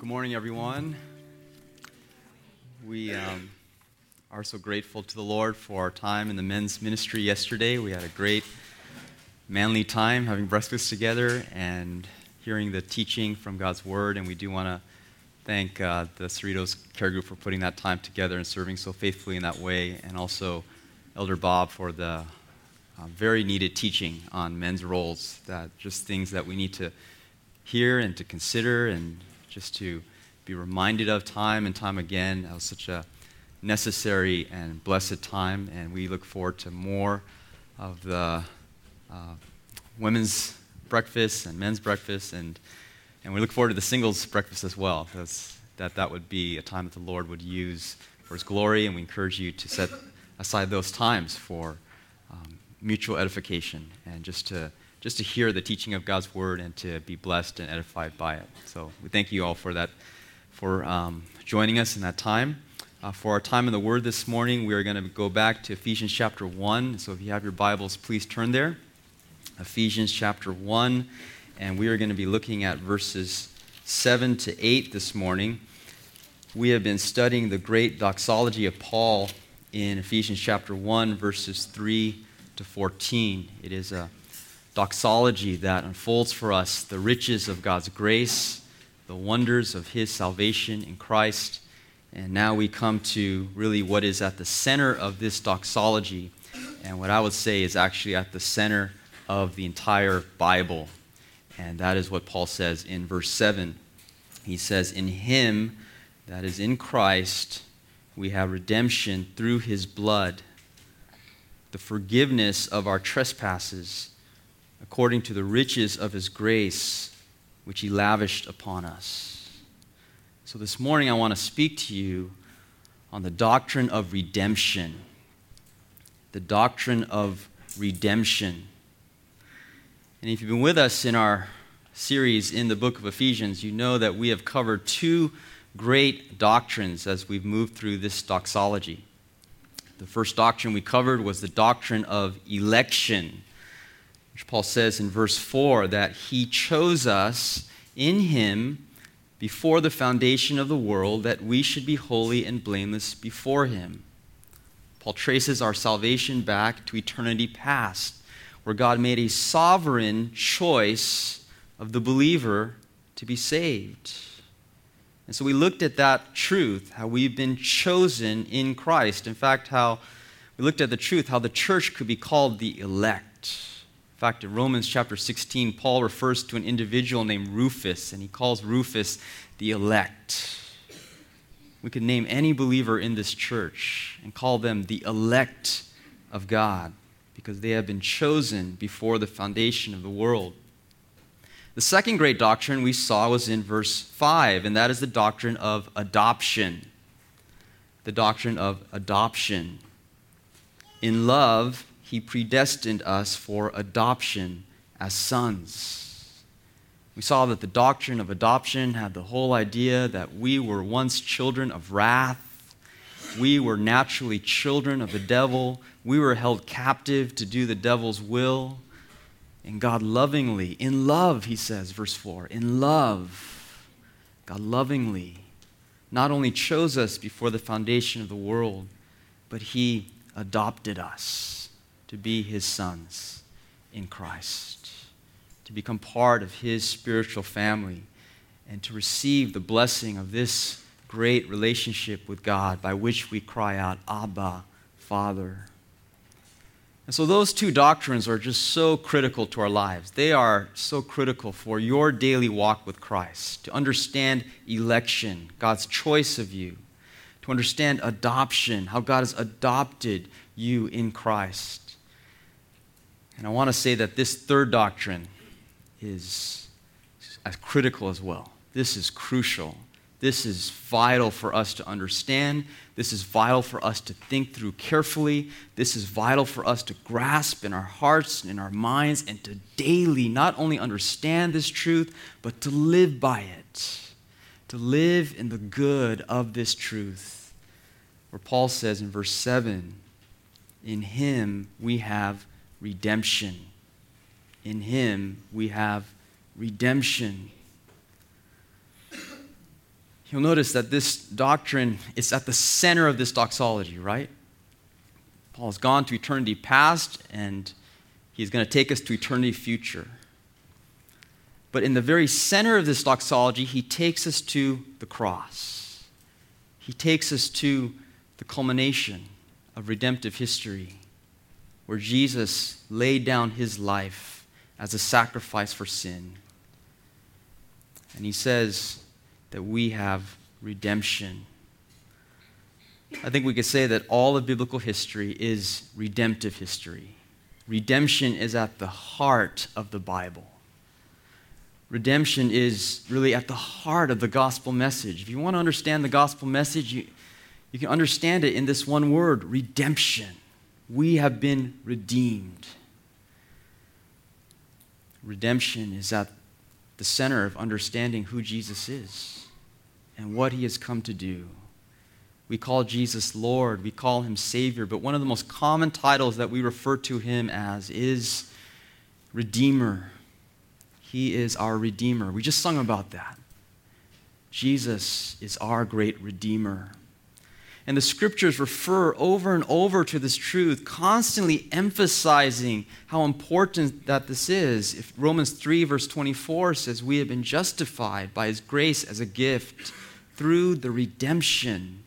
good morning, everyone. We um, are so grateful to the Lord for our time in the men's ministry yesterday. We had a great manly time having breakfast together and hearing the teaching from God's Word. And we do want to thank uh, the Cerritos Care Group for putting that time together and serving so faithfully in that way, and also Elder Bob for the uh, very needed teaching on men's roles. That just things that we need to hear and to consider and just to be reminded of time and time again. That was such a necessary and blessed time, and we look forward to more of the uh, women's breakfast and men's breakfast, and, and we look forward to the singles breakfast as well, because that that would be a time that the Lord would use for His glory, and we encourage you to set aside those times for um, mutual edification and just to just to hear the teaching of God's word and to be blessed and edified by it. So we thank you all for that, for um, joining us in that time. Uh, for our time in the Word this morning, we are going to go back to Ephesians chapter 1. So if you have your Bibles, please turn there. Ephesians chapter 1. And we are going to be looking at verses 7 to 8 this morning. We have been studying the great doxology of Paul in Ephesians chapter 1, verses 3 to 14. It is a doxology that unfolds for us the riches of God's grace, the wonders of His salvation in Christ. And now we come to really what is at the center of this doxology, and what I would say is actually at the center of the entire Bible. And that is what Paul says in verse 7. He says, In Him, that is in Christ, we have redemption through His blood, the forgiveness of our trespasses according to the riches of his grace, which he lavished upon us. So this morning, I want to speak to you on the doctrine of redemption. The doctrine of redemption. And if you've been with us in our series in the book of Ephesians, you know that we have covered two great doctrines as we've moved through this doxology. The first doctrine we covered was the doctrine of election which Paul says in verse 4 that he chose us in him before the foundation of the world that we should be holy and blameless before him. Paul traces our salvation back to eternity past, where God made a sovereign choice of the believer to be saved. And so we looked at that truth, how we've been chosen in Christ. In fact, how we looked at the truth, how the church could be called the elect fact, in Romans chapter 16, Paul refers to an individual named Rufus, and he calls Rufus the elect. We could name any believer in this church and call them the elect of God because they have been chosen before the foundation of the world. The second great doctrine we saw was in verse 5, and that is the doctrine of adoption. The doctrine of adoption. In love, he predestined us for adoption as sons. We saw that the doctrine of adoption had the whole idea that we were once children of wrath. We were naturally children of the devil. We were held captive to do the devil's will. And God lovingly, in love, he says, verse 4, in love, God lovingly not only chose us before the foundation of the world, but he adopted us to be his sons in Christ, to become part of his spiritual family, and to receive the blessing of this great relationship with God by which we cry out, Abba, Father. And so, those two doctrines are just so critical to our lives. They are so critical for your daily walk with Christ. To understand election, God's choice of you, to understand adoption, how God has adopted you in Christ. And I want to say that this third doctrine is as critical as well. This is crucial. This is vital for us to understand. This is vital for us to think through carefully. This is vital for us to grasp in our hearts and in our minds and to daily not only understand this truth, but to live by it. To live in the good of this truth. Where Paul says in verse 7 In him we have redemption. In him we have redemption. you'll notice that this doctrine is at the center of this doxology, right? Paul has gone to eternity past and he's going to take us to eternity future. But in the very center of this doxology, he takes us to the cross. He takes us to the culmination of redemptive history, where Jesus laid down his life as a sacrifice for sin. And he says that we have redemption. I think we could say that all of biblical history is redemptive history. Redemption is at the heart of the Bible. Redemption is really at the heart of the gospel message. If you want to understand the gospel message, you, you can understand it in this one word redemption. We have been redeemed. Redemption is at the center of understanding who Jesus is and what he has come to do. We call Jesus Lord, we call him Savior, but one of the most common titles that we refer to him as is Redeemer. He is our Redeemer. We just sung about that. Jesus is our great Redeemer. And the scriptures refer over and over to this truth, constantly emphasizing how important that this is. If Romans 3, verse 24 says, We have been justified by his grace as a gift through the redemption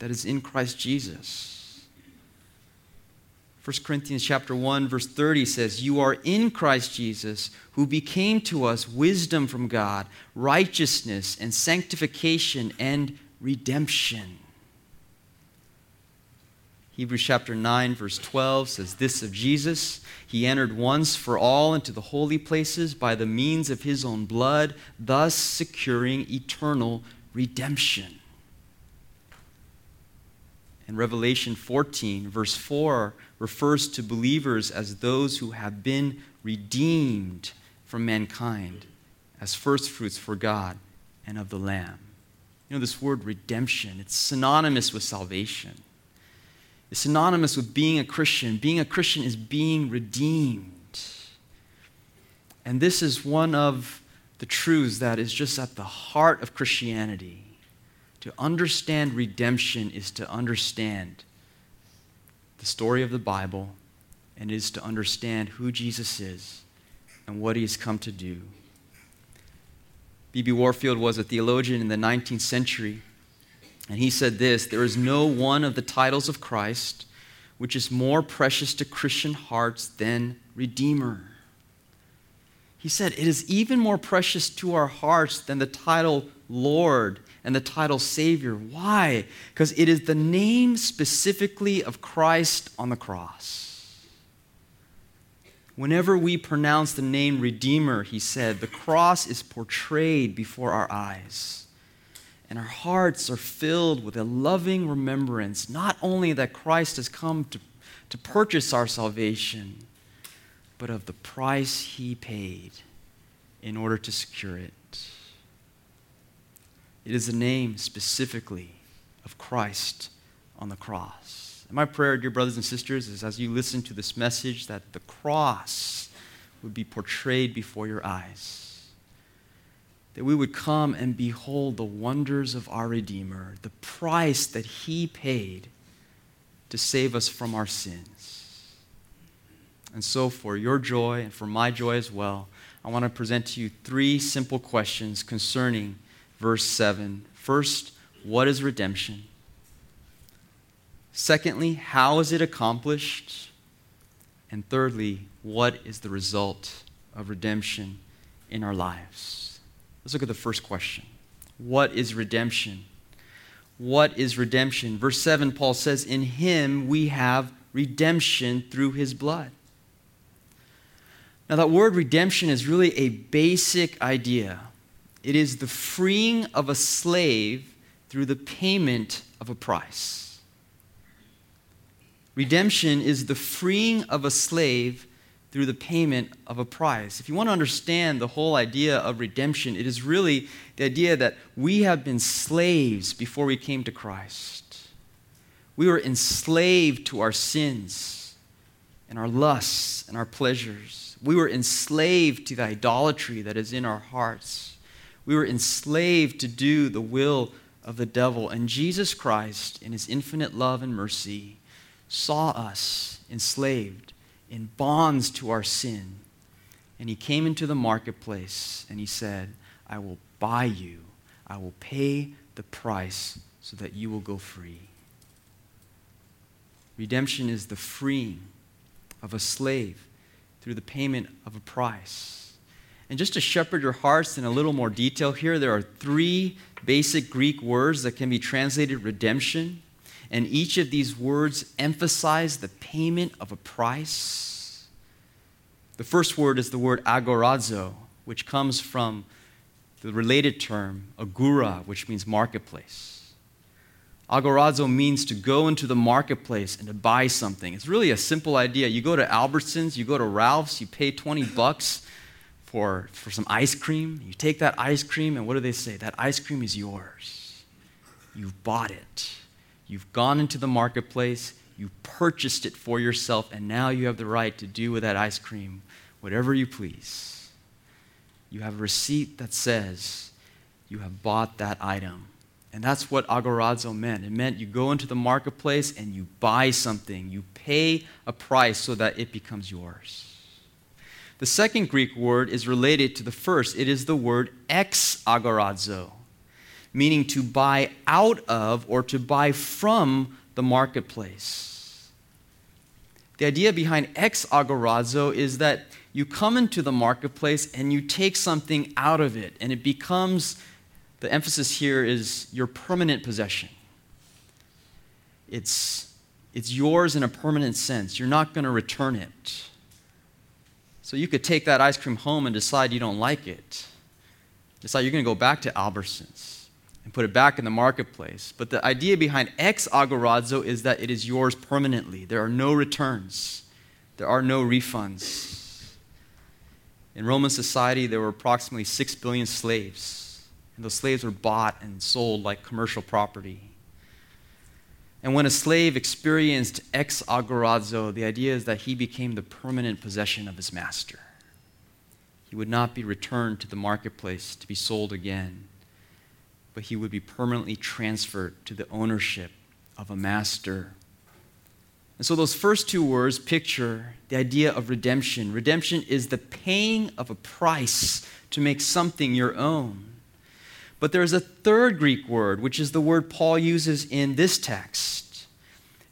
that is in Christ Jesus. 1 Corinthians chapter 1 verse 30 says, "You are in Christ Jesus, who became to us wisdom from God, righteousness and sanctification and redemption." Hebrews chapter 9, verse 12 says this of Jesus He entered once for all into the holy places by the means of his own blood, thus securing eternal redemption. And Revelation 14, verse 4, refers to believers as those who have been redeemed from mankind as firstfruits for God and of the Lamb. You know, this word redemption, it's synonymous with salvation. It's synonymous with being a Christian. Being a Christian is being redeemed. And this is one of the truths that is just at the heart of Christianity. To understand redemption is to understand the story of the Bible and is to understand who Jesus is and what he has come to do. B.B. Warfield was a theologian in the 19th century. And he said this There is no one of the titles of Christ which is more precious to Christian hearts than Redeemer. He said, It is even more precious to our hearts than the title Lord and the title Savior. Why? Because it is the name specifically of Christ on the cross. Whenever we pronounce the name Redeemer, he said, the cross is portrayed before our eyes and our hearts are filled with a loving remembrance, not only that Christ has come to, to purchase our salvation, but of the price he paid in order to secure it. It is the name specifically of Christ on the cross. And my prayer, dear brothers and sisters, is as you listen to this message, that the cross would be portrayed before your eyes that we would come and behold the wonders of our Redeemer, the price that He paid to save us from our sins. And so, for your joy and for my joy as well, I want to present to you three simple questions concerning verse 7. First, what is redemption? Secondly, how is it accomplished? And thirdly, what is the result of redemption in our lives? Let's look at the first question What is redemption? What is redemption? Verse 7, Paul says, In him we have redemption through his blood. Now, that word redemption is really a basic idea. It is the freeing of a slave through the payment of a price. Redemption is the freeing of a slave through the payment of a price. If you want to understand the whole idea of redemption, it is really the idea that we have been slaves before we came to Christ. We were enslaved to our sins and our lusts and our pleasures. We were enslaved to the idolatry that is in our hearts. We were enslaved to do the will of the devil. And Jesus Christ, in his infinite love and mercy, saw us enslaved in bonds to our sin. And he came into the marketplace and he said, I will buy you, I will pay the price so that you will go free. Redemption is the freeing of a slave through the payment of a price. And just to shepherd your hearts in a little more detail here, there are three basic Greek words that can be translated redemption. And each of these words emphasize the payment of a price. The first word is the word agorazo, which comes from the related term agora, which means marketplace. Agorazo means to go into the marketplace and to buy something. It's really a simple idea. You go to Albertsons, you go to Ralph's, you pay 20 bucks for, for some ice cream. You take that ice cream, and what do they say? That ice cream is yours. You've bought it. You've gone into the marketplace, you purchased it for yourself, and now you have the right to do with that ice cream whatever you please. You have a receipt that says you have bought that item. And that's what agorazo meant. It meant you go into the marketplace and you buy something. You pay a price so that it becomes yours. The second Greek word is related to the first. It is the word ex agorazo, meaning to buy out of or to buy from the marketplace. The idea behind ex agorazo is that you come into the marketplace and you take something out of it, and it becomes the emphasis here is your permanent possession. It's, it's yours in a permanent sense. You're not going to return it. So you could take that ice cream home and decide you don't like it. Decide you're going to go back to Albertsons and put it back in the marketplace. But the idea behind ex agorazo is that it is yours permanently. There are no returns, there are no refunds. In Roman society, there were approximately 6 billion slaves. And those slaves were bought and sold like commercial property. And when a slave experienced ex agorazo, the idea is that he became the permanent possession of his master. He would not be returned to the marketplace to be sold again, but he would be permanently transferred to the ownership of a master. And so, those first two words picture the idea of redemption. Redemption is the paying of a price to make something your own. But there's a third Greek word, which is the word Paul uses in this text.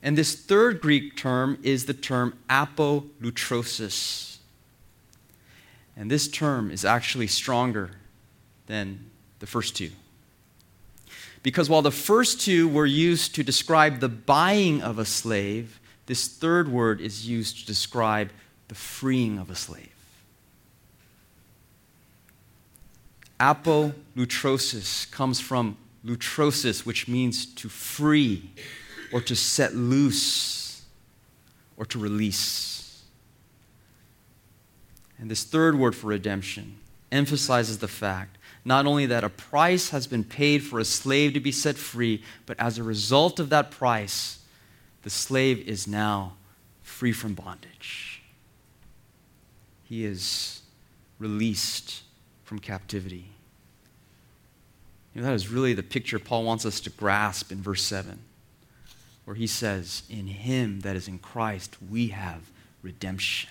And this third Greek term is the term apolutrosis. And this term is actually stronger than the first two. Because while the first two were used to describe the buying of a slave, this third word is used to describe the freeing of a slave. Apolutrosis comes from lutrosis, which means to free or to set loose or to release. And this third word for redemption emphasizes the fact not only that a price has been paid for a slave to be set free, but as a result of that price, the slave is now free from bondage. He is released from captivity. You know, that is really the picture Paul wants us to grasp in verse 7, where he says, In him that is in Christ, we have redemption.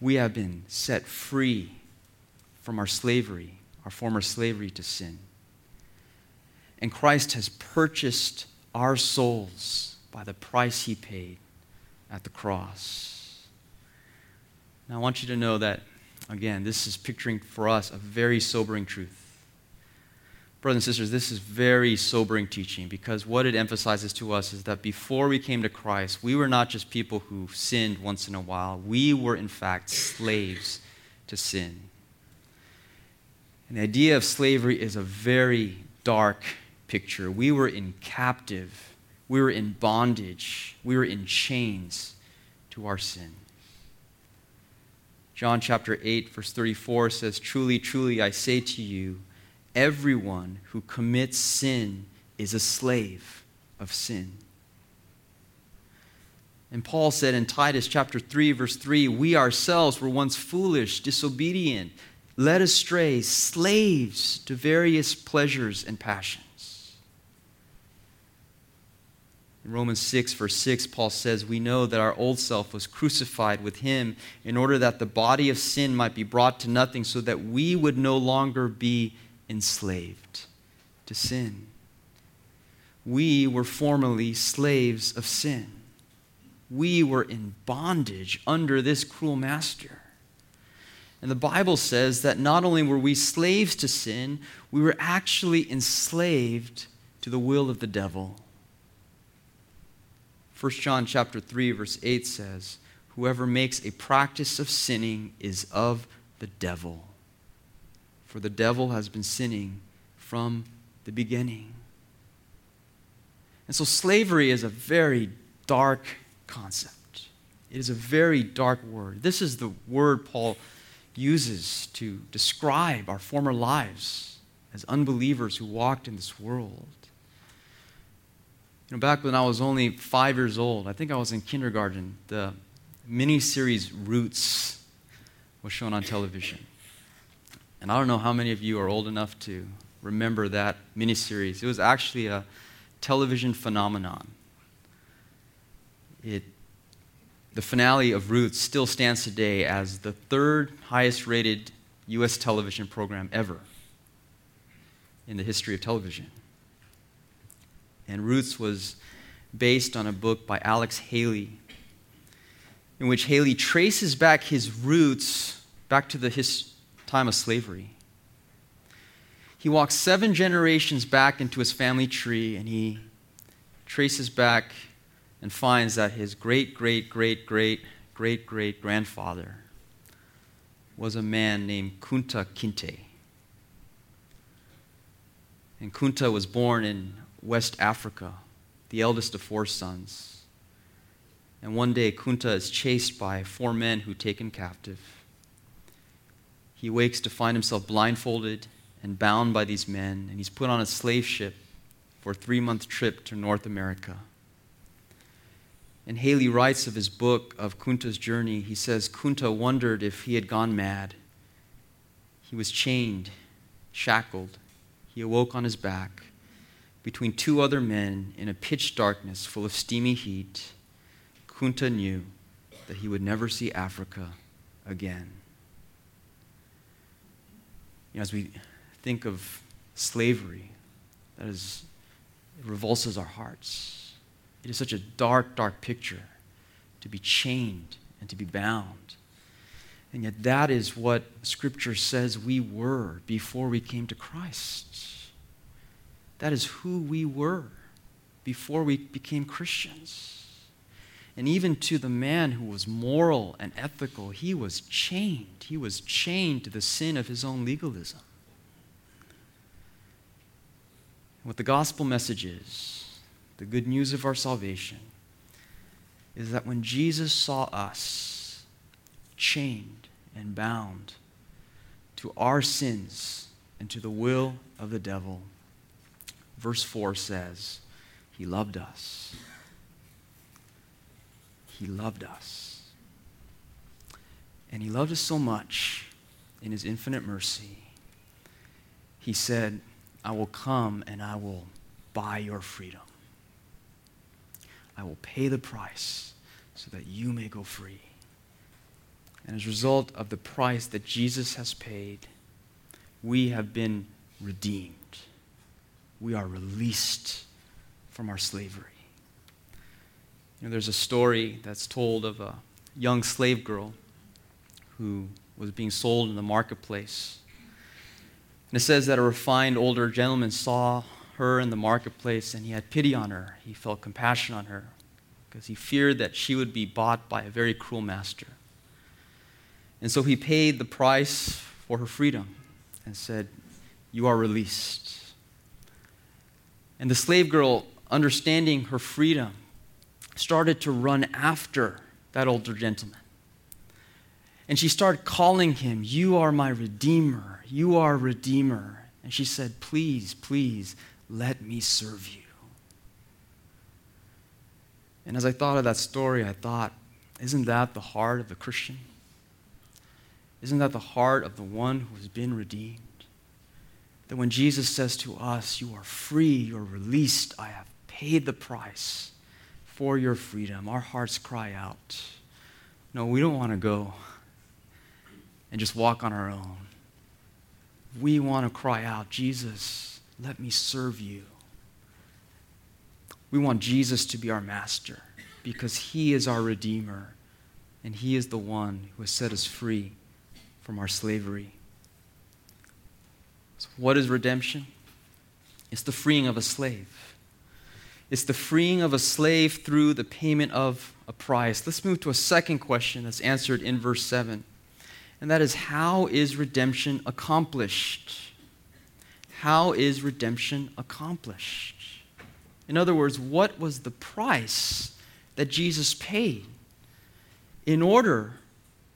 We have been set free from our slavery, our former slavery to sin. And Christ has purchased our souls by the price he paid at the cross. Now, I want you to know that Again, this is picturing for us a very sobering truth. Brothers and sisters, this is very sobering teaching because what it emphasizes to us is that before we came to Christ, we were not just people who sinned once in a while. We were, in fact, slaves to sin. And the idea of slavery is a very dark picture. We were in captive, we were in bondage, we were in chains to our sin. John chapter 8, verse 34 says, Truly, truly, I say to you, everyone who commits sin is a slave of sin. And Paul said in Titus chapter 3, verse 3, we ourselves were once foolish, disobedient, led astray, slaves to various pleasures and passions. In Romans 6, verse 6, Paul says, We know that our old self was crucified with him in order that the body of sin might be brought to nothing, so that we would no longer be enslaved to sin. We were formerly slaves of sin. We were in bondage under this cruel master. And the Bible says that not only were we slaves to sin, we were actually enslaved to the will of the devil. 1 John chapter 3 verse 8 says, "Whoever makes a practice of sinning is of the devil, for the devil has been sinning from the beginning." And so slavery is a very dark concept. It is a very dark word. This is the word Paul uses to describe our former lives as unbelievers who walked in this world. You know, back when I was only five years old, I think I was in kindergarten, the miniseries Roots was shown on television. And I don't know how many of you are old enough to remember that miniseries. It was actually a television phenomenon. It, the finale of Roots still stands today as the third highest rated U.S. television program ever in the history of television. And Roots was based on a book by Alex Haley, in which Haley traces back his roots back to the his time of slavery. He walks seven generations back into his family tree and he traces back and finds that his great, great, great, great, great, great grandfather was a man named Kunta Kinte. And Kunta was born in West Africa, the eldest of four sons. And one day, Kunta is chased by four men who take him captive. He wakes to find himself blindfolded and bound by these men, and he's put on a slave ship for a three month trip to North America. And Haley writes of his book of Kunta's journey. He says Kunta wondered if he had gone mad. He was chained, shackled. He awoke on his back between two other men in a pitch darkness full of steamy heat. Kunta knew that he would never see Africa again. You know, as we think of slavery that is, it revulses our hearts. It is such a dark, dark picture to be chained and to be bound. And yet, that is what Scripture says we were before we came to Christ. That is who we were before we became Christians. And even to the man who was moral and ethical, he was chained. He was chained to the sin of his own legalism. What the gospel message is, the good news of our salvation, is that when Jesus saw us chained and bound to our sins and to the will of the devil, verse 4 says, He loved us. He loved us. And He loved us so much in His infinite mercy. He said, I will come and I will buy your freedom. I will pay the price so that you may go free. And as a result of the price that Jesus has paid, we have been redeemed. We are released from our slavery. You know, there's a story that's told of a young slave girl who was being sold in the marketplace and it says that a refined older gentleman saw her in the marketplace and he had pity on her. He felt compassion on her because he feared that she would be bought by a very cruel master. And so he paid the price for her freedom and said, You are released. And the slave girl, understanding her freedom, started to run after that older gentleman. And she started calling him, You are my Redeemer. You are Redeemer. And she said, Please, please, let me serve you. And as I thought of that story, I thought, Isn't that the heart of the Christian? Isn't that the heart of the one who has been redeemed? That when Jesus says to us, You are free, you're released, I have paid the price for your freedom, our hearts cry out, No, we don't want to go and just walk on our own. We want to cry out, Jesus, let me serve you. We want Jesus to be our master because he is our Redeemer and he is the one who has set us free from our slavery. So what is redemption? It's the freeing of a slave. It's the freeing of a slave through the payment of a price. Let's move to a second question that's answered in verse 7. And that is how is redemption accomplished? How is redemption accomplished? In other words, what was the price that Jesus paid in order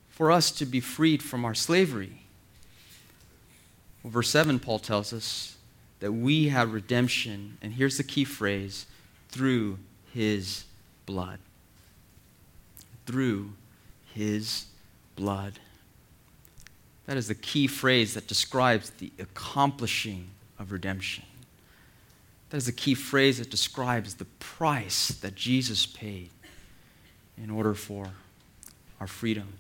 for us to be freed from our slavery? Well, verse 7, Paul tells us that we have redemption, and here's the key phrase through his blood. Through his blood. That is the key phrase that describes the accomplishing of redemption. That is a key phrase that describes the price that Jesus paid in order for our freedom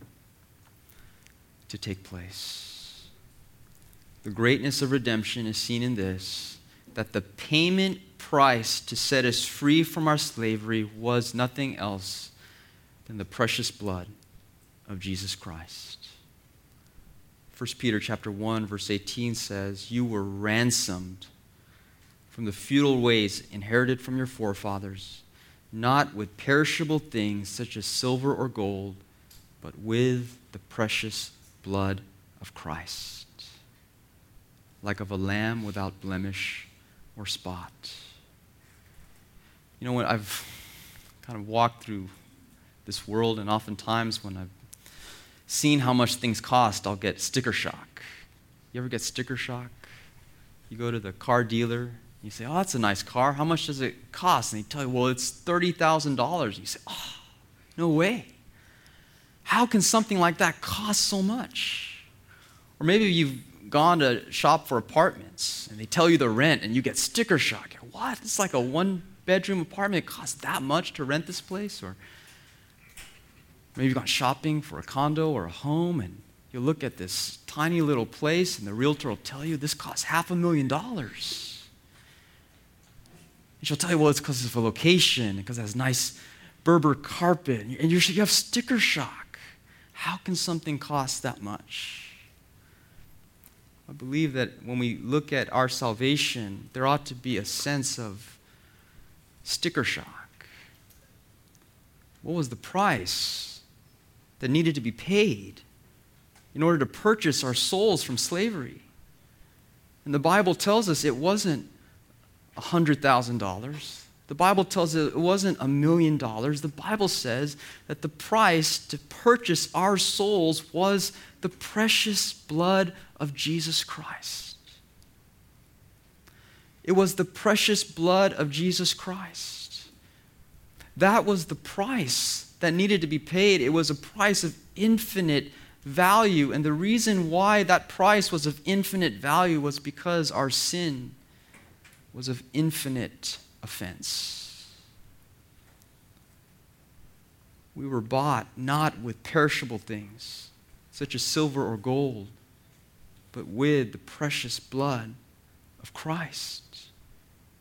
to take place. The greatness of redemption is seen in this that the payment price to set us free from our slavery was nothing else than the precious blood of Jesus Christ. 1 Peter chapter 1 verse 18 says, "You were ransomed from the futile ways inherited from your forefathers, not with perishable things such as silver or gold, but with the precious blood of Christ, like of a lamb without blemish or spot." You know what I've kind of walked through this world and oftentimes when I've seen how much things cost, I'll get sticker shock. You ever get sticker shock? You go to the car dealer, you say, Oh, that's a nice car. How much does it cost? And they tell you, Well, it's $30,000. You say, Oh, no way. How can something like that cost so much? Or maybe you've gone to shop for apartments and they tell you the rent and you get sticker shock. What? It's like a one bedroom apartment. It costs that much to rent this place? Or Maybe you've gone shopping for a condo or a home and you look at this tiny little place and the realtor will tell you this costs half a million dollars. And she'll tell you, well, it's because of a location, because it has nice Berber carpet, and you have sticker shock. How can something cost that much? I believe that when we look at our salvation, there ought to be a sense of sticker shock. What was the price that needed to be paid in order to purchase our souls from slavery. And the Bible tells us it wasn't $100,000. The Bible tells us it wasn't a million dollars. The Bible says that the price to purchase our souls was the precious blood of Jesus Christ. It was the precious blood of Jesus Christ. That was the price that needed to be paid. It was a price of infinite value. And the reason why that price was of infinite value was because our sin was of infinite offense. We were bought not with perishable things, such as silver or gold, but with the precious blood of Christ.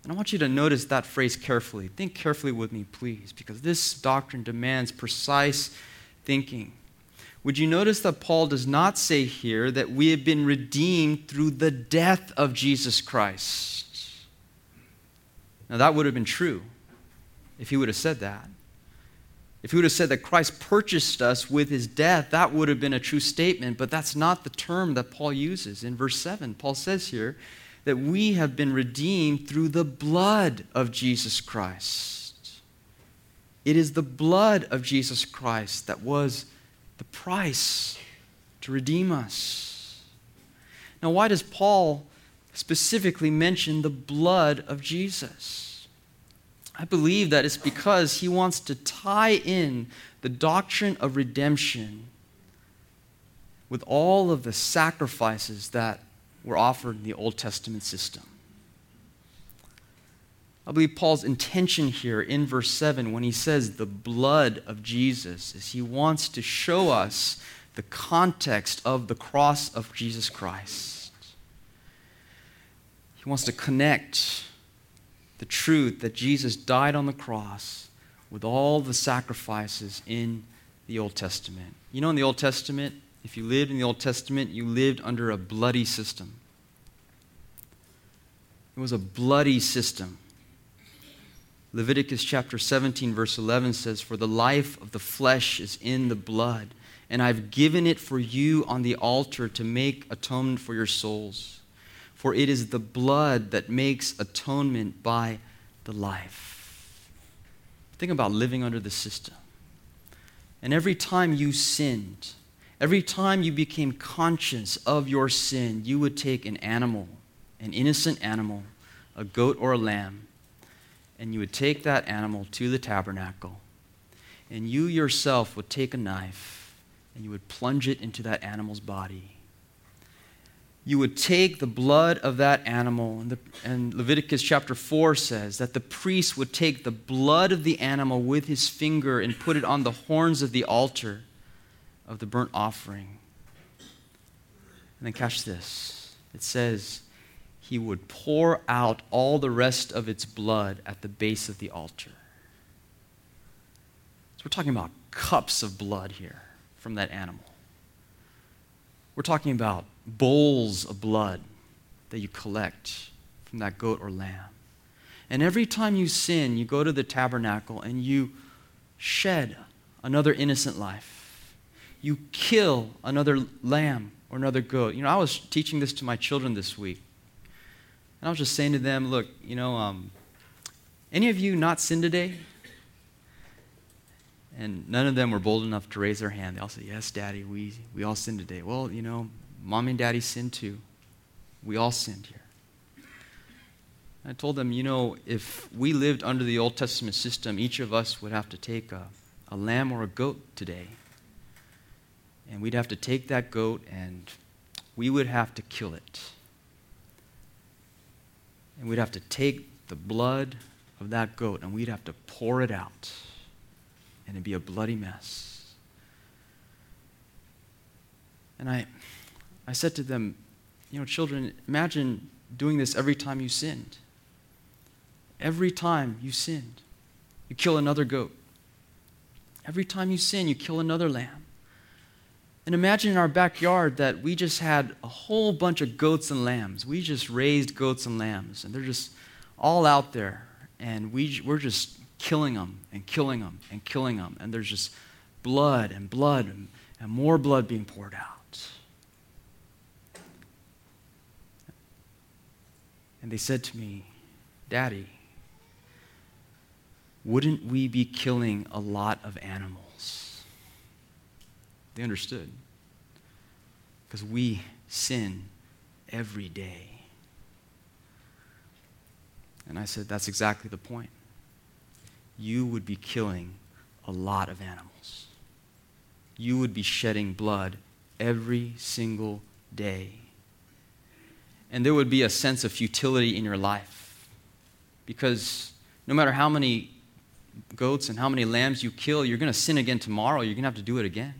And I want you to notice that phrase carefully. Think carefully with me, please, because this doctrine demands precise thinking. Would you notice that Paul does not say here that we have been redeemed through the death of Jesus Christ? Now, that would have been true if he would have said that. If he would have said that Christ purchased us with his death, that would have been a true statement, but that's not the term that Paul uses. In verse 7, Paul says here, that we have been redeemed through the blood of Jesus Christ. It is the blood of Jesus Christ that was the price to redeem us. Now, why does Paul specifically mention the blood of Jesus? I believe that it's because he wants to tie in the doctrine of redemption with all of the sacrifices that were offered in the Old Testament system. I believe Paul's intention here in verse 7 when he says the blood of Jesus is he wants to show us the context of the cross of Jesus Christ. He wants to connect the truth that Jesus died on the cross with all the sacrifices in the Old Testament. You know, in the Old Testament, if you lived in the Old Testament, you lived under a bloody system. It was a bloody system. Leviticus chapter 17, verse 11 says, For the life of the flesh is in the blood, and I've given it for you on the altar to make atonement for your souls. For it is the blood that makes atonement by the life. Think about living under the system. And every time you sinned, every time you became conscious of your sin, you would take an animal, an innocent animal, a goat or a lamb, and you would take that animal to the tabernacle, and you yourself would take a knife and you would plunge it into that animal's body. You would take the blood of that animal, and, the, and Leviticus chapter 4 says that the priest would take the blood of the animal with his finger and put it on the horns of the altar of the burnt offering. And then catch this. It says, he would pour out all the rest of its blood at the base of the altar. So we're talking about cups of blood here from that animal. We're talking about bowls of blood that you collect from that goat or lamb. And every time you sin, you go to the tabernacle and you shed another innocent life. You kill another lamb or another goat. You know, I was teaching this to my children this week. And I was just saying to them, look, you know, um, any of you not sin today? And none of them were bold enough to raise their hand. They all said, Yes, Daddy, we, we all sin today. Well, you know, Mom and Daddy sin too. We all sinned here. I told them, you know, if we lived under the Old Testament system, each of us would have to take a, a lamb or a goat today. And we'd have to take that goat and we would have to kill it. And we'd have to take the blood of that goat and we'd have to pour it out. And it'd be a bloody mess. And I, I said to them, You know, children, imagine doing this every time you sinned. Every time you sinned, you kill another goat. Every time you sin, you kill another lamb. And imagine in our backyard that we just had a whole bunch of goats and lambs. We just raised goats and lambs, and they're just all out there. And we, we're just killing them and killing them and killing them. And there's just blood and blood and, and more blood being poured out. And they said to me, Daddy, wouldn't we be killing a lot of animals? They understood. Because we sin every day. And I said, That's exactly the point. You would be killing a lot of animals. You would be shedding blood every single day. And there would be a sense of futility in your life. Because no matter how many goats and how many lambs you kill, you're going to sin again tomorrow. You're going to have to do it again.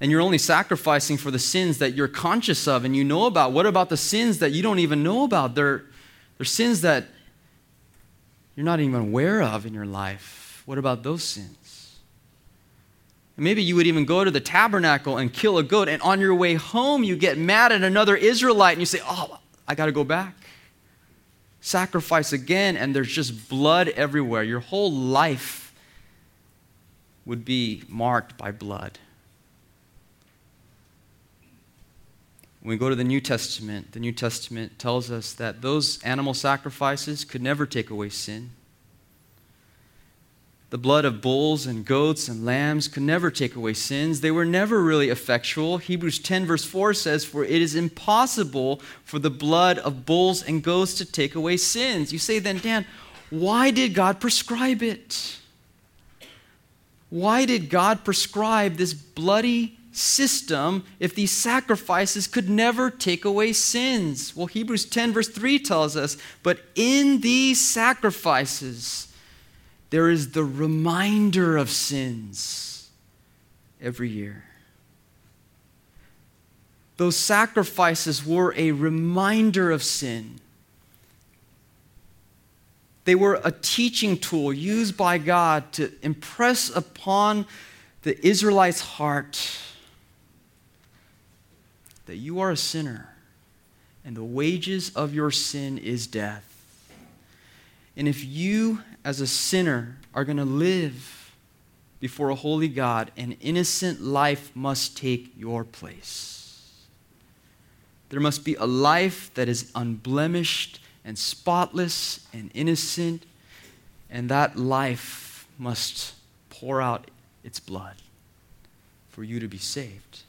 And you're only sacrificing for the sins that you're conscious of and you know about. What about the sins that you don't even know about? They're, they're sins that you're not even aware of in your life. What about those sins? And maybe you would even go to the tabernacle and kill a goat, and on your way home, you get mad at another Israelite and you say, Oh, I got to go back. Sacrifice again, and there's just blood everywhere. Your whole life would be marked by blood. When we go to the New Testament, the New Testament tells us that those animal sacrifices could never take away sin. The blood of bulls and goats and lambs could never take away sins. They were never really effectual. Hebrews 10, verse 4 says, For it is impossible for the blood of bulls and goats to take away sins. You say then, Dan, why did God prescribe it? Why did God prescribe this bloody system if these sacrifices could never take away sins? Well, Hebrews 10, verse 3 tells us, but in these sacrifices, there is the reminder of sins every year. Those sacrifices were a reminder of sin. They were a teaching tool used by God to impress upon the Israelites' heart that you are a sinner and the wages of your sin is death. And if you, as a sinner, are going to live before a holy God, an innocent life must take your place. There must be a life that is unblemished and spotless and innocent, and that life must pour out its blood for you to be saved.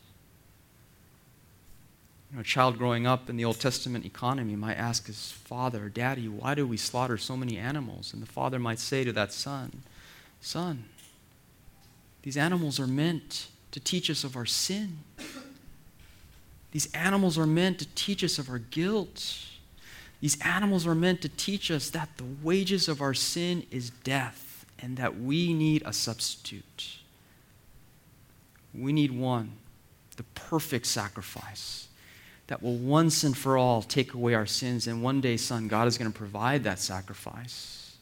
Know, a child growing up in the Old Testament economy might ask his father, Daddy, why do we slaughter so many animals? And the father might say to that son, Son, these animals are meant to teach us of our sin. These animals are meant to teach us of our guilt. These animals are meant to teach us that the wages of our sin is death and that we need a substitute. We need one, the perfect sacrifice that will once and for all take away our sins. And one day, son, God is going to provide that sacrifice.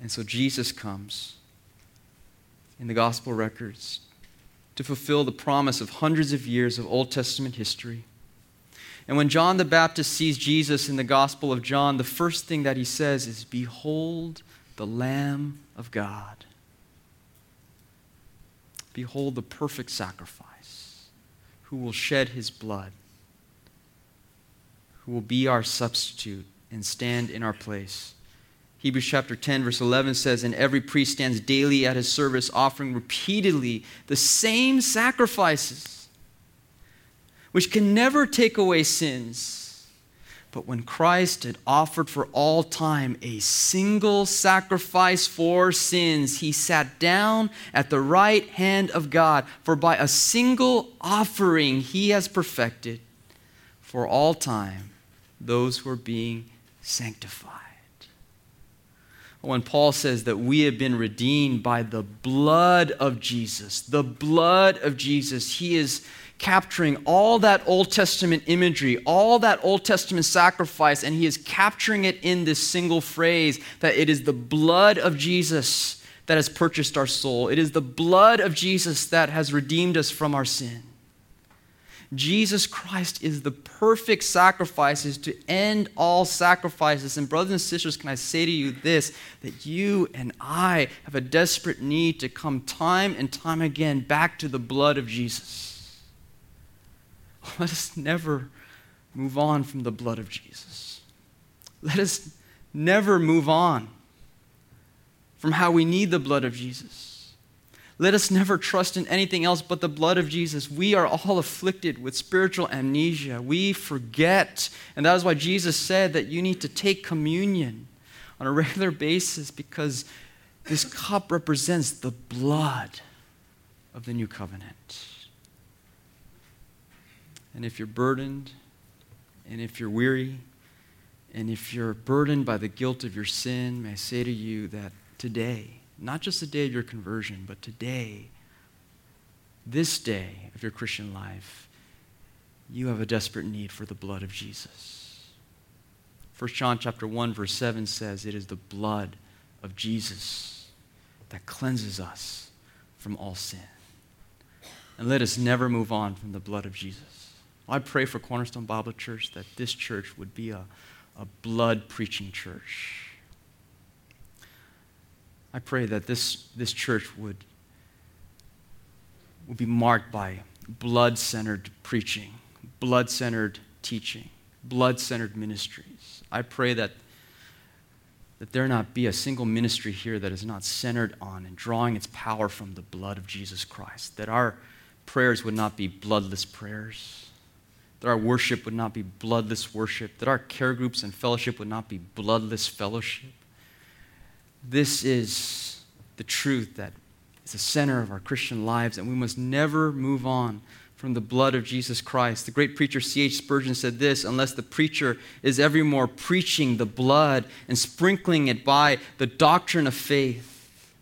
And so Jesus comes in the gospel records to fulfill the promise of hundreds of years of Old Testament history and when John the Baptist sees Jesus in the Gospel of John, the first thing that he says is, Behold the Lamb of God. Behold the perfect sacrifice, who will shed his blood, who will be our substitute and stand in our place. Hebrews chapter 10, verse 11 says, And every priest stands daily at his service, offering repeatedly the same sacrifices which can never take away sins. But when Christ had offered for all time a single sacrifice for sins, he sat down at the right hand of God. For by a single offering, he has perfected for all time those who are being sanctified. When Paul says that we have been redeemed by the blood of Jesus, the blood of Jesus, he is capturing all that Old Testament imagery, all that Old Testament sacrifice, and he is capturing it in this single phrase that it is the blood of Jesus that has purchased our soul. It is the blood of Jesus that has redeemed us from our sin. Jesus Christ is the perfect sacrifices to end all sacrifices. And, brothers and sisters, can I say to you this that you and I have a desperate need to come time and time again back to the blood of Jesus. Let us never move on from the blood of Jesus. Let us never move on from how we need the blood of Jesus. Let us never trust in anything else but the blood of Jesus. We are all afflicted with spiritual amnesia. We forget. And that is why Jesus said that you need to take communion on a regular basis because this cup represents the blood of the new covenant. And if you're burdened, and if you're weary, and if you're burdened by the guilt of your sin, may I say to you that today, not just the day of your conversion, but today, this day of your Christian life, you have a desperate need for the blood of Jesus. 1 John chapter 1 verse 7 says it is the blood of Jesus that cleanses us from all sin. And let us never move on from the blood of Jesus. I pray for Cornerstone Bible Church that this church would be a, a blood preaching church. I pray that this, this church would, would be marked by blood centered preaching, blood centered teaching, blood centered ministries. I pray that, that there not be a single ministry here that is not centered on and drawing its power from the blood of Jesus Christ, that our prayers would not be bloodless prayers that our worship would not be bloodless worship, that our care groups and fellowship would not be bloodless fellowship. This is the truth that is the center of our Christian lives, and we must never move on from the blood of Jesus Christ. The great preacher C.H. Spurgeon said this unless the preacher is evermore preaching the blood and sprinkling it by the doctrine of faith,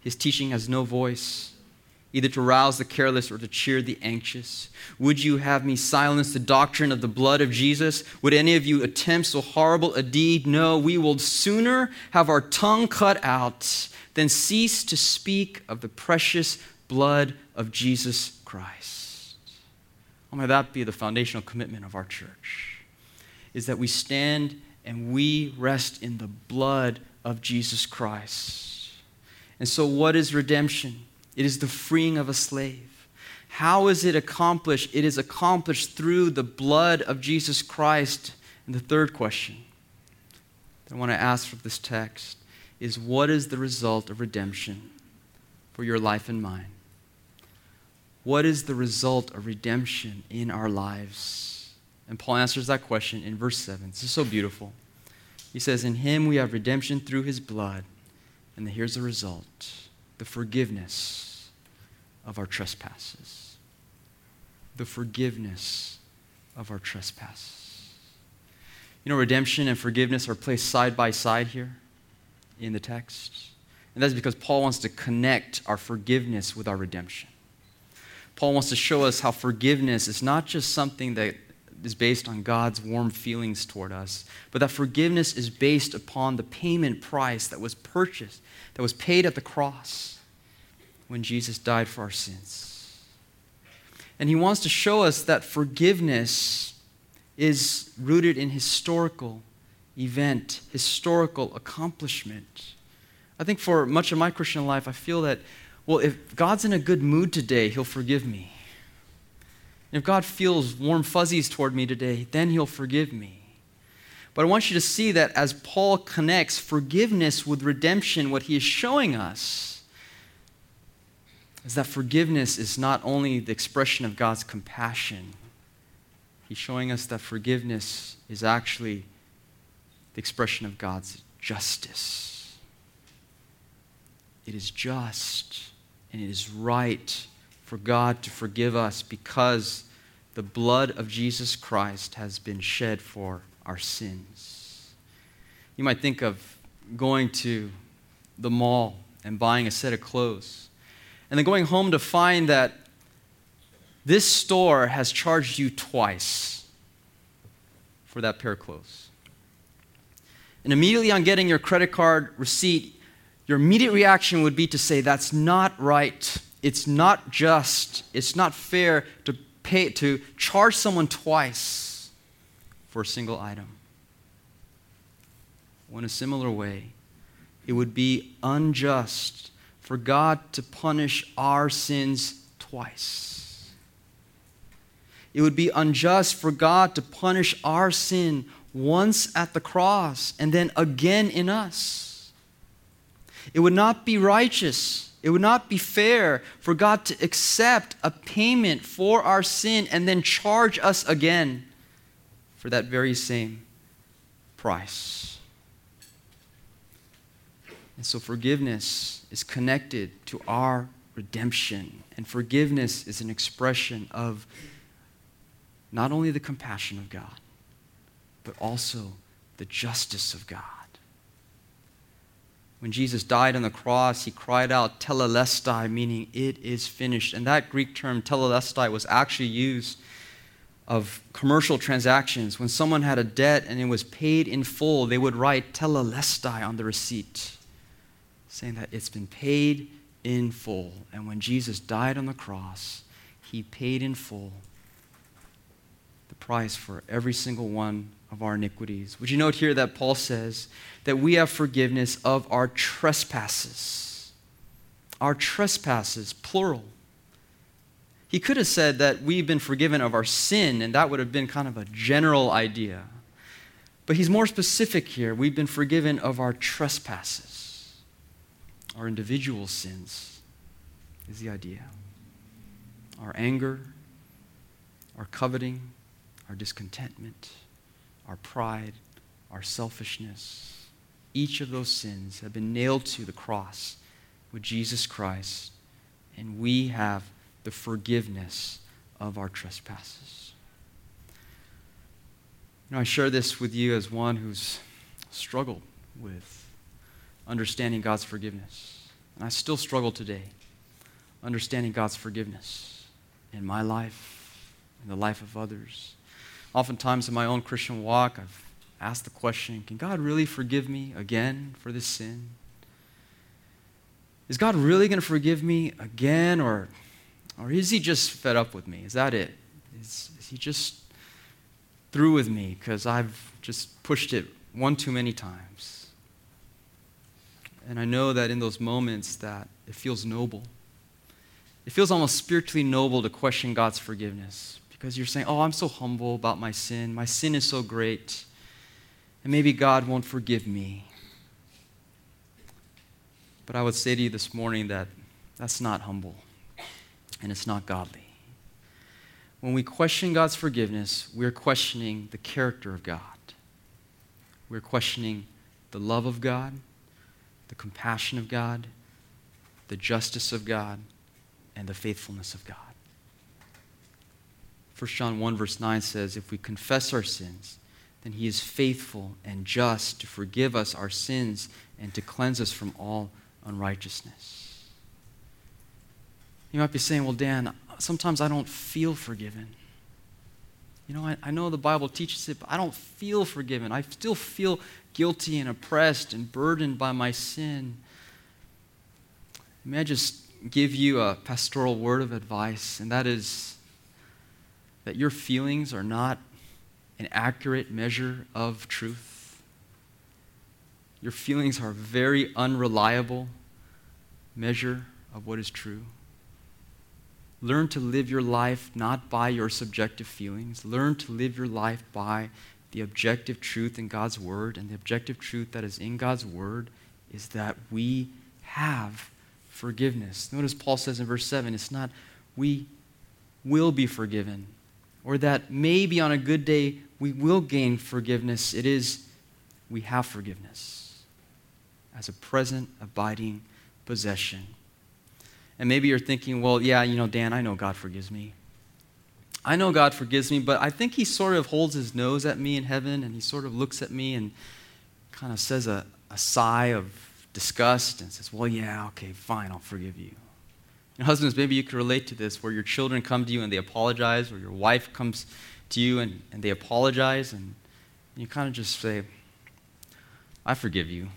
his teaching has no voice, either to rouse the careless or to cheer the anxious. Would you have me silence the doctrine of the blood of Jesus? Would any of you attempt so horrible a deed? No, we will sooner have our tongue cut out than cease to speak of the precious blood of Jesus Christ. Oh, may that be the foundational commitment of our church, is that we stand and we rest in the blood of Jesus Christ. And so, what is redemption? It is the freeing of a slave. How is it accomplished? It is accomplished through the blood of Jesus Christ. And the third question that I want to ask from this text is what is the result of redemption for your life and mine? What is the result of redemption in our lives? And Paul answers that question in verse 7. This is so beautiful. He says, In him we have redemption through his blood. And here's the result the forgiveness of our trespasses. The forgiveness of our trespasses. You know, redemption and forgiveness are placed side by side here in the text. And that's because Paul wants to connect our forgiveness with our redemption. Paul wants to show us how forgiveness is not just something that is based on God's warm feelings toward us, but that forgiveness is based upon the payment price that was purchased, that was paid at the cross when Jesus died for our sins. And he wants to show us that forgiveness is rooted in historical event, historical accomplishment. I think for much of my Christian life, I feel that well, if God's in a good mood today, He'll forgive me. If God feels warm fuzzies toward me today, then He'll forgive me. But I want you to see that as Paul connects forgiveness with redemption, what he is showing us is that forgiveness is not only the expression of God's compassion, he's showing us that forgiveness is actually the expression of God's justice. It is just and it is right for God to forgive us because the blood of Jesus Christ has been shed for our sins. You might think of going to the mall and buying a set of clothes, and then going home to find that this store has charged you twice for that pair of clothes. And immediately on getting your credit card receipt, your immediate reaction would be to say, That's not right. It's not just. It's not fair to, pay, to charge someone twice for a single item. Well, in a similar way, it would be unjust for God to punish our sins twice. It would be unjust for God to punish our sin once at the cross and then again in us. It would not be righteous. It would not be fair for God to accept a payment for our sin and then charge us again for that very same price. And so forgiveness is connected to our redemption. And forgiveness is an expression of not only the compassion of God, but also the justice of God. When Jesus died on the cross, he cried out, Tetelestai, meaning it is finished. And that Greek term, Tetelestai, was actually used of commercial transactions. When someone had a debt and it was paid in full, they would write Tetelestai on the receipt, saying that it's been paid in full. And when Jesus died on the cross, he paid in full the price for every single one of our iniquities. Would you note here that Paul says that we have forgiveness of our trespasses? Our trespasses, plural. He could have said that we've been forgiven of our sin, and that would have been kind of a general idea. But he's more specific here. We've been forgiven of our trespasses, our individual sins, is the idea. Our anger, our coveting, our discontentment our pride, our selfishness. Each of those sins have been nailed to the cross with Jesus Christ and we have the forgiveness of our trespasses. You know, I share this with you as one who's struggled with understanding God's forgiveness. And I still struggle today understanding God's forgiveness in my life, in the life of others. Oftentimes in my own Christian walk, I've asked the question can God really forgive me again for this sin? Is God really going to forgive me again, or, or is He just fed up with me? Is that it? Is, is He just through with me because I've just pushed it one too many times? And I know that in those moments that it feels noble. It feels almost spiritually noble to question God's forgiveness because you're saying, Oh, I'm so humble about my sin. My sin is so great. And maybe God won't forgive me. But I would say to you this morning that that's not humble and it's not godly. When we question God's forgiveness, we're questioning the character of God. We're questioning the love of God, the compassion of God, the justice of God, and the faithfulness of God. 1 John 1, verse 9 says, If we confess our sins, then he is faithful and just to forgive us our sins and to cleanse us from all unrighteousness. You might be saying, Well, Dan, sometimes I don't feel forgiven. You know, I, I know the Bible teaches it, but I don't feel forgiven. I still feel guilty and oppressed and burdened by my sin. May I just give you a pastoral word of advice, and that is that your feelings are not an accurate measure of truth. Your feelings are a very unreliable measure of what is true. Learn to live your life not by your subjective feelings. Learn to live your life by the objective truth in God's Word. And the objective truth that is in God's Word is that we have forgiveness. Notice Paul says in verse 7 it's not we will be forgiven, or that maybe on a good day we will gain forgiveness. It is we have forgiveness as a present, abiding possession. And maybe you're thinking, well, yeah, you know, Dan, I know God forgives me. I know God forgives me, but I think He sort of holds His nose at me in heaven and He sort of looks at me and kind of says a, a sigh of disgust and says, well, yeah, okay, fine, I'll forgive you. And husbands, maybe you can relate to this where your children come to you and they apologize, or your wife comes to you and, and they apologize, and you kind of just say, I forgive you.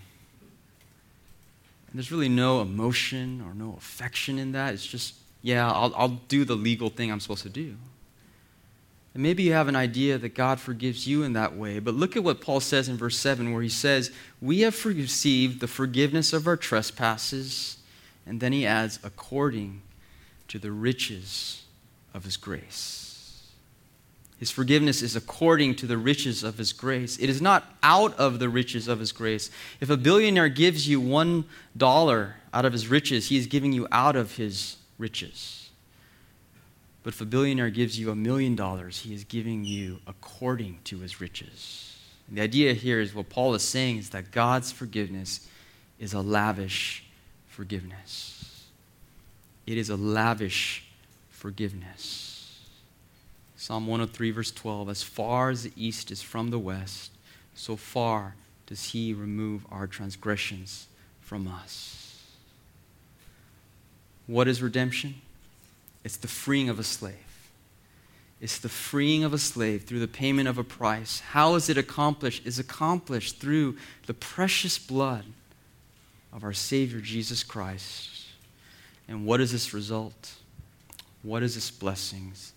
And there's really no emotion or no affection in that. It's just, yeah, I'll, I'll do the legal thing I'm supposed to do. And maybe you have an idea that God forgives you in that way, but look at what Paul says in verse 7, where he says, We have received the forgiveness of our trespasses. And then he adds, according to the riches of his grace. His forgiveness is according to the riches of His grace. It is not out of the riches of His grace. If a billionaire gives you one dollar out of his riches, he is giving you out of his riches. But if a billionaire gives you a million dollars, he is giving you according to his riches. And the idea here is what Paul is saying is that God's forgiveness is a lavish forgiveness. It is a lavish forgiveness. Psalm 103, verse 12 As far as the east is from the west, so far does he remove our transgressions from us. What is redemption? It's the freeing of a slave. It's the freeing of a slave through the payment of a price. How is it accomplished? It's accomplished through the precious blood of our Savior Jesus Christ. And what is this result? What is this blessings?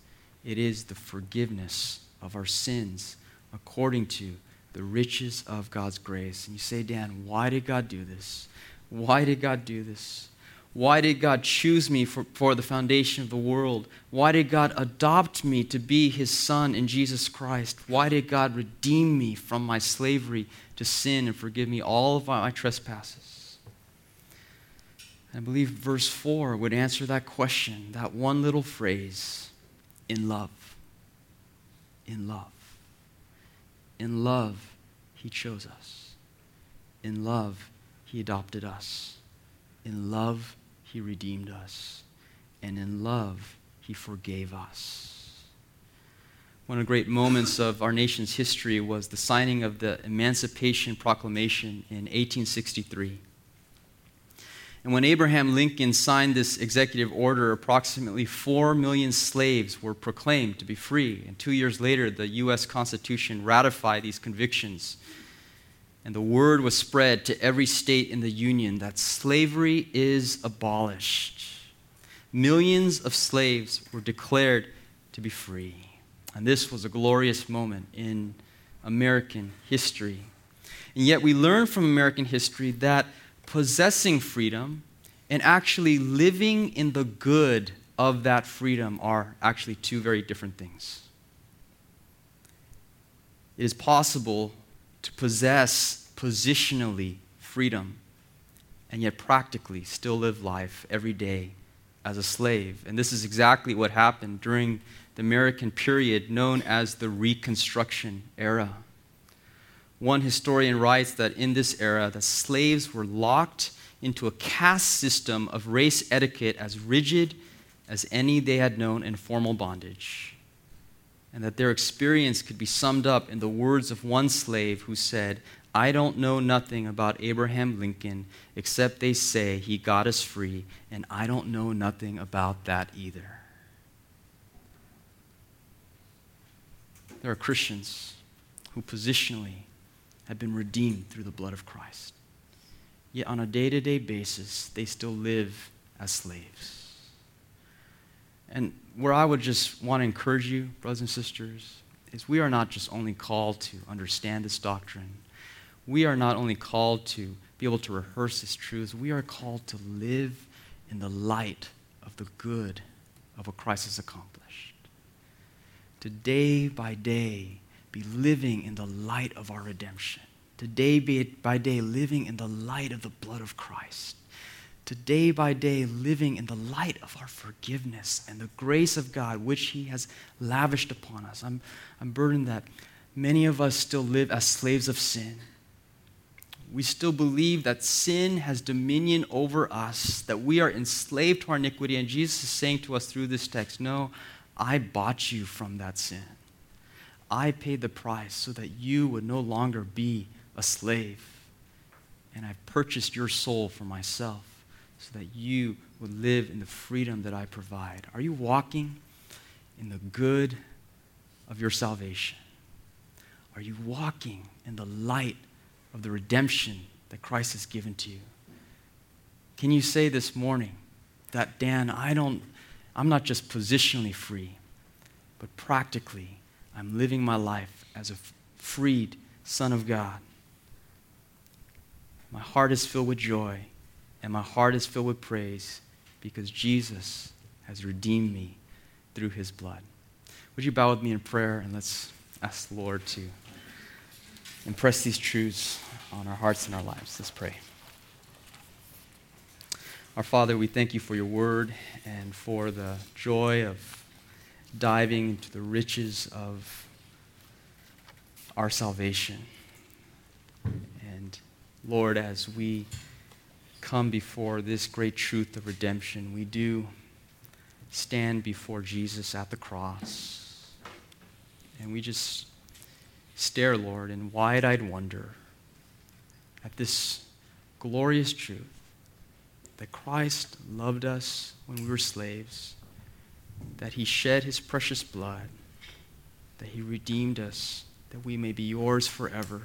It is the forgiveness of our sins according to the riches of God's grace. And you say, Dan, why did God do this? Why did God do this? Why did God choose me for, for the foundation of the world? Why did God adopt me to be his son in Jesus Christ? Why did God redeem me from my slavery to sin and forgive me all of my trespasses? I believe verse 4 would answer that question, that one little phrase in love. In love. In love, He chose us. In love, He adopted us. In love, He redeemed us. and in love, he forgave us. One of the great moments of our nation's history was the signing of the Emancipation Proclamation in 1863. And when Abraham Lincoln signed this executive order, approximately 4 million slaves were proclaimed to be free. And two years later, the U.S. Constitution ratified these convictions. And the word was spread to every state in the Union that slavery is abolished. Millions of slaves were declared to be free. And this was a glorious moment in American history. And yet, we learn from American history that possessing freedom and actually living in the good of that freedom are actually two very different things. It is possible to possess positionally freedom and yet practically still live life every day as a slave. And this is exactly what happened during the American period known as the Reconstruction era. One historian writes that in this era, the slaves were locked into a caste system of race etiquette as rigid as any they had known in formal bondage, and that their experience could be summed up in the words of one slave who said, I don't know nothing about Abraham Lincoln except they say he got us free, and I don't know nothing about that either. There are Christians who positionally have been redeemed through the blood of Christ. Yet on a day to day basis, they still live as slaves. And where I would just want to encourage you, brothers and sisters, is we are not just only called to understand this doctrine, we are not only called to be able to rehearse these truths, we are called to live in the light of the good of what Christ has accomplished. To day by day be living in the light of our redemption. To day by day living in the light of the blood of Christ. To day by day living in the light of our forgiveness and the grace of God which He has lavished upon us. I'm, I'm burdened that many of us still live as slaves of sin. We still believe that sin has dominion over us, that we are enslaved to our iniquity, and Jesus is saying to us through this text, No, I bought you from that sin. I paid the price so that you would no longer be a slave. And I've purchased your soul for myself so that you would live in the freedom that I provide. Are you walking in the good of your salvation? Are you walking in the light of the redemption that Christ has given to you? Can you say this morning that, Dan, I don't, I'm not just positionally free, but practically I'm living my life as a freed son of God. My heart is filled with joy, and my heart is filled with praise because Jesus has redeemed me through his blood. Would you bow with me in prayer and let's ask the Lord to impress these truths on our hearts and our lives? Let's pray. Our Father, we thank you for your word and for the joy of diving into the riches of our salvation. And Lord, as we come before this great truth of redemption, we do stand before Jesus at the cross. And we just stare, Lord, in wide eyed wonder at this glorious truth that Christ loved us when we were slaves that he shed his precious blood, that he redeemed us, that we may be yours forever.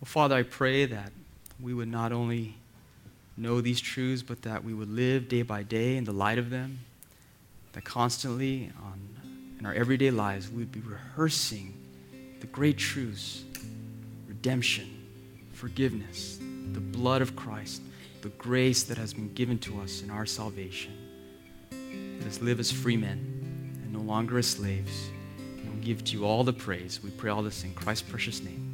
Well, Father, I pray that we would not only know these truths, but that we would live day by day in the light of them, that constantly on, in our everyday lives we would be rehearsing the great truths redemption, forgiveness, the blood of Christ, the grace that has been given to us in our salvation. Let us live as free men and no longer as slaves. And we give to you all the praise. We pray all this in Christ's precious name.